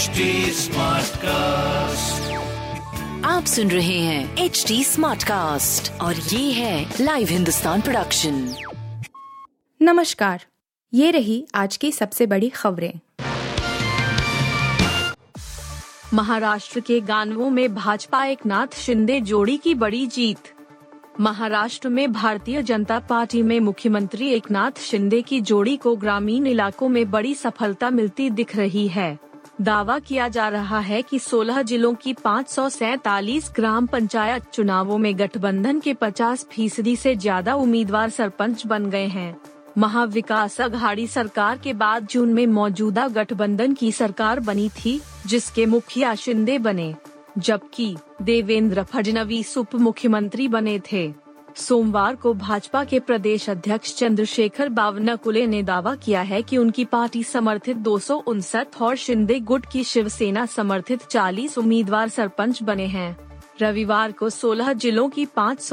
HD cast आप सुन रहे हैं एच डी स्मार्ट कास्ट और ये है लाइव हिंदुस्तान प्रोडक्शन नमस्कार ये रही आज की सबसे बड़ी खबरें। महाराष्ट्र के गानवों में भाजपा एक नाथ शिंदे जोड़ी की बड़ी जीत। महाराष्ट्र में भारतीय जनता पार्टी में मुख्यमंत्री एकनाथ शिंदे की जोड़ी को ग्रामीण इलाकों में बड़ी सफलता मिलती दिख रही है। दावा किया जा रहा है कि 16 जिलों की पाँच ग्राम पंचायत चुनावों में गठबंधन के 50 फ़ीसदी ऐसी ज़्यादा उम्मीदवार सरपंच बन गए हैं। महाविकास अघाड़ी सरकार के बाद जून में मौजूदा गठबंधन की सरकार बनी थी, जिसके मुखिया शिंदे बने, जबकि देवेंद्र फडणवीस उप मुख्यमंत्री बने थे। सोमवार को भाजपा के प्रदेश अध्यक्ष चंद्रशेखर बावनकुले ने दावा किया है कि उनकी पार्टी समर्थित दो सौ उनसठ और शिंदे गुट की शिवसेना समर्थित 40 उम्मीदवार सरपंच बने हैं। रविवार को 16 जिलों की पाँच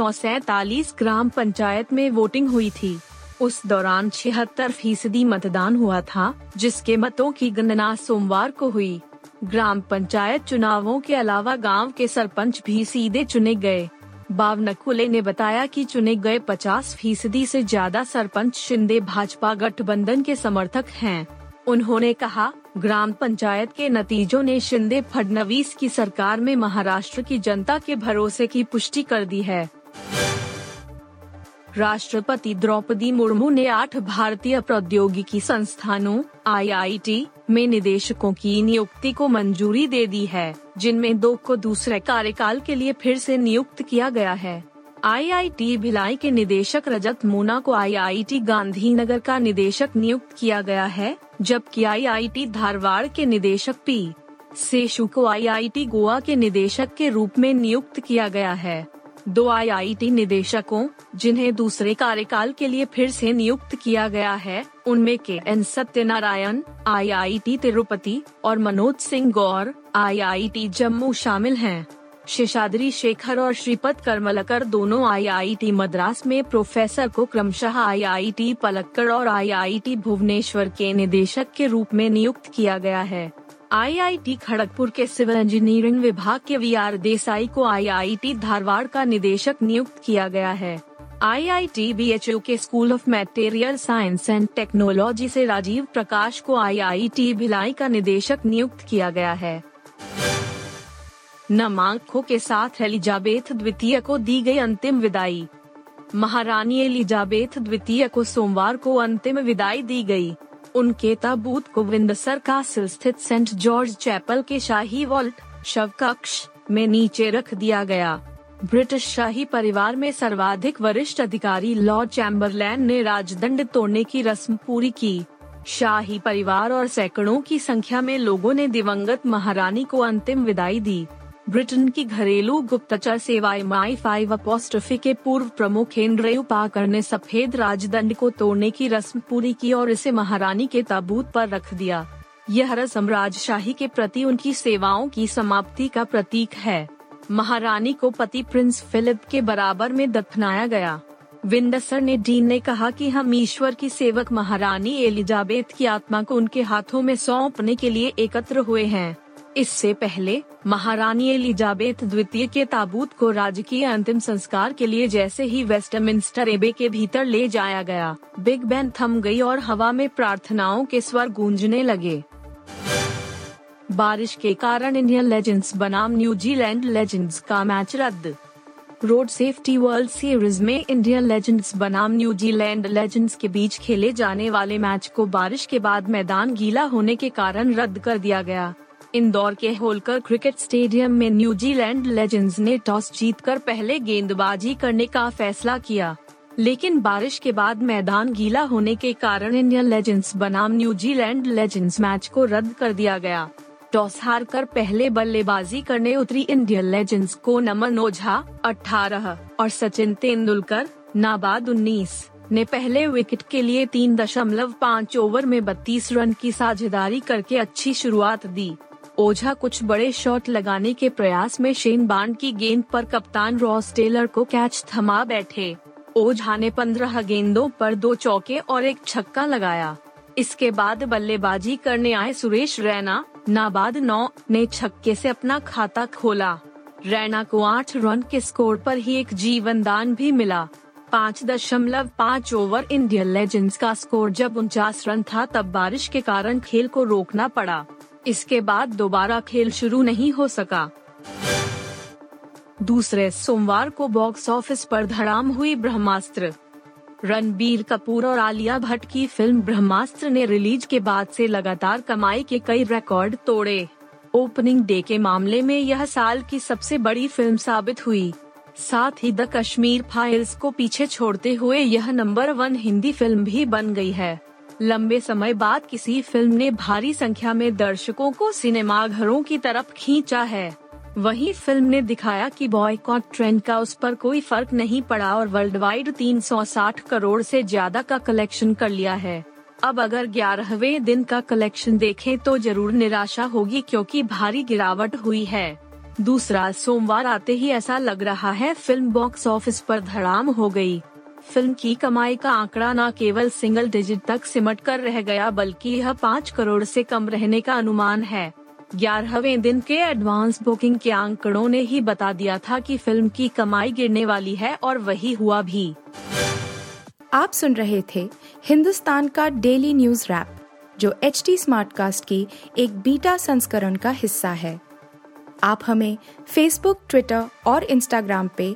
ग्राम पंचायत में वोटिंग हुई थी। उस दौरान छिहत्तर फ़ीसदी मतदान हुआ था, जिसके मतों की गणना सोमवार को हुई। ग्राम पंचायत चुनावों के अलावा गाँव के सरपंच भी सीधे चुने गए। बावनकुले ने बताया कि चुने गए 50 फ़ीसदी से ज़्यादा सरपंच शिंदे भाजपा गठबंधन के समर्थक हैं। उन्होंने कहा, ग्राम पंचायत के नतीजों ने शिंदे फडनवीस की सरकार में महाराष्ट्र की जनता के भरोसे की पुष्टि कर दी है। राष्ट्रपति द्रौपदी मुर्मू ने आठ भारतीय प्रौद्योगिकी संस्थानों, आईआईटी में निदेशकों की नियुक्ति को मंजूरी दे दी है, जिनमें दो को दूसरे कार्यकाल के लिए फिर से नियुक्त किया गया है। आईआईटी भिलाई के निदेशक रजत मोना को आईआईटी गांधीनगर का निदेशक नियुक्त किया गया है, जबकि आईआईटी धारवाड़ के निदेशक पी. सेशु को आईआईटी गोवा के निदेशक के रूप में नियुक्त किया गया है। दो आईआईटी निदेशकों, जिन्हें दूसरे कार्यकाल के लिए फिर से नियुक्त किया गया है, उनमें के एन सत्यनारायण, आईआईटी तिरुपति और मनोज सिंह गौर, आईआईटी जम्मू शामिल हैं। शेषाद्री शेखर और श्रीपद करमलकर दोनों आईआईटी मद्रास में प्रोफेसर को क्रमशः आईआईटी पलक्कड़ और आईआईटी भुवनेश्वर के निदेशक के रूप में नियुक्त किया गया है आईआईटी खड़गपुर के सिविल इंजीनियरिंग विभाग के वी आर देसाई को आईआईटी धारवाड़ का निदेशक नियुक्त किया गया है। आईआईटी बीएचयू के school of material science and technology से राजीव प्रकाश को आईआईटी भिलाई का निदेशक नियुक्त किया गया है। नामांकों के साथ एलिजाबेथ द्वितीय को दी गई अंतिम विदाई। महारानी एलिजाबेथ द्वितीय को सोमवार को अंतिम विदाई दी गई। उनके ताबूत को विंदसर कासिल स्थित सेंट जॉर्ज चैपल के शाही वॉल्ट शव कक्ष में नीचे रख दिया गया। ब्रिटिश शाही परिवार में सर्वाधिक वरिष्ठ अधिकारी लॉर्ड चैम्बरलैन ने राजदंड तोड़ने की रस्म पूरी की। शाही परिवार और सैकड़ों की संख्या में लोगों ने दिवंगत महारानी को अंतिम विदाई दी। ब्रिटेन की घरेलू गुप्तचर सेवाएँ माई फाइव अपोस्ट्रफी के पूर्व प्रमुख एंड्रेयू पाकर ने सफ़ेद राजदंड को तोड़ने की रस्म पूरी की और इसे महारानी के ताबूत पर रख दिया। यह रस्म राजशाही के प्रति उनकी सेवाओं की समाप्ति का प्रतीक है। महारानी को पति प्रिंस फिलिप के बराबर में दफनाया गया। विंडसर ने डीन ने कहा कि हम ईश्वर की सेवक महारानी एलिजाबेथ की आत्मा को उनके हाथों में सौंपने के लिए एकत्र हुए हैं। इससे पहले, महारानी एलिजाबेथ द्वितीय के ताबूत को राजकीय अंतिम संस्कार के लिए जैसे ही वेस्टमिंस्टर एबे के भीतर ले जाया गया, बिग बैन थम गई और हवा में प्रार्थनाओं के स्वर गूंजने लगे। बारिश के कारण इंडियन लेजेंड्स बनाम न्यूजीलैंड लेजेंड्स का मैच रद्द। रोड सेफ्टी वर्ल्ड सीरीज़ में इंडियन लेजेंड्स बनाम न्यूजीलैंड लेजेंड्स के बीच खेले जाने वाले मैच को बारिश के बाद मैदान गीला होने के कारण रद्द कर दिया गया। इंदौर के होलकर क्रिकेट स्टेडियम में न्यूजीलैंड लेजेंड्स ने टॉस जीतकर पहले गेंदबाजी करने का फैसला किया। लेकिन बारिश के बाद मैदान गीला होने के कारण इंडियन लेजेंड्स बनाम न्यूजीलैंड लेजेंड्स मैच को रद्द कर दिया गया। टॉस हार कर पहले बल्लेबाजी करने उतरी इंडियन लेजेंड्स को नमन ओझा 18 और सचिन तेंदुलकर, नाबाद 19 ने पहले विकेट के लिए तीन दशमलव पाँच ओवर में 32 रन की साझेदारी करके अच्छी शुरुआत दी। ओझा कुछ बड़े शॉट लगाने के प्रयास में शेन बांड की गेंद पर कप्तान रॉस टेलर को कैच थमा बैठे। ओझा ने पंद्रह गेंदों पर दो चौके और एक छक्का लगाया। इसके बाद बल्लेबाजी करने आए सुरेश रैना। नाबाद नौ ने छक्के से अपना खाता खोला। रैना को आठ रन के स्कोर पर ही एक जीवन दान भी मिला। पाँच दशमलव पाँच ओवर इंडियन लेजेंड्स का स्कोर जब उनचास रन था तब बारिश के कारण खेल को रोकना पड़ा। इसके बाद दोबारा खेल शुरू नहीं हो सका। दूसरे सोमवार को बॉक्स ऑफ़िस पर धड़ाम हुई ब्रह्मास्त्र। रणबीर कपूर और आलिया भट्ट की फ़िल्म ब्रह्मास्त्र ने रिलीज़ के बाद से लगातार कमाई के कई रिकॉर्ड तोड़े। ओपनिंग डे के मामले में यह साल की सबसे बड़ी फ़िल्म साबित हुई। साथ ही द कश्मीर फाइल्स को पीछे छोड़ते हुए यह नंबर वन हिंदी फ़िल्म भी बन गई है। लंबे समय बाद किसी फ़िल्म ने भारी संख्या में दर्शकों को सिनेमाघरों की तरफ़ खींचा है। वही फ़िल्म ने दिखाया कि बॉयकॉट ट्रेंड का उस पर कोई फ़र्क नहीं पड़ा और वर्ल्ड वाइड 360 करोड़ से ज़्यादा का कलेक्शन कर लिया है। अब अगर ग्यारहवे दिन का कलेक्शन देखें तो ज़रूर निराशा होगी क्योंकि भारी गिरावट हुई है। दूसरा, सोमवार आते ही ऐसा लग रहा है फ़िल्म बॉक्स ऑफ़िस पर धड़ाम हो गई। फ़िल्म की कमाई का आंकड़ा न केवल सिंगल डिजिट तक सिमट कर रह गया, बल्कि यह पाँच करोड़ से कम रहने का अनुमान है। ग्यारहवें दिन के एडवांस बुकिंग के आंकड़ों ने ही बता दिया था कि फ़िल्म की कमाई गिरने वाली है, और वही हुआ भी। आप सुन रहे थे हिंदुस्तान का डेली न्यूज़ रैप जो एच टी स्मार्ट कास्ट की एक बीटा संस्करण का हिस्सा है। आप हमें फेसबुक ट्विटर और इंस्टाग्राम पे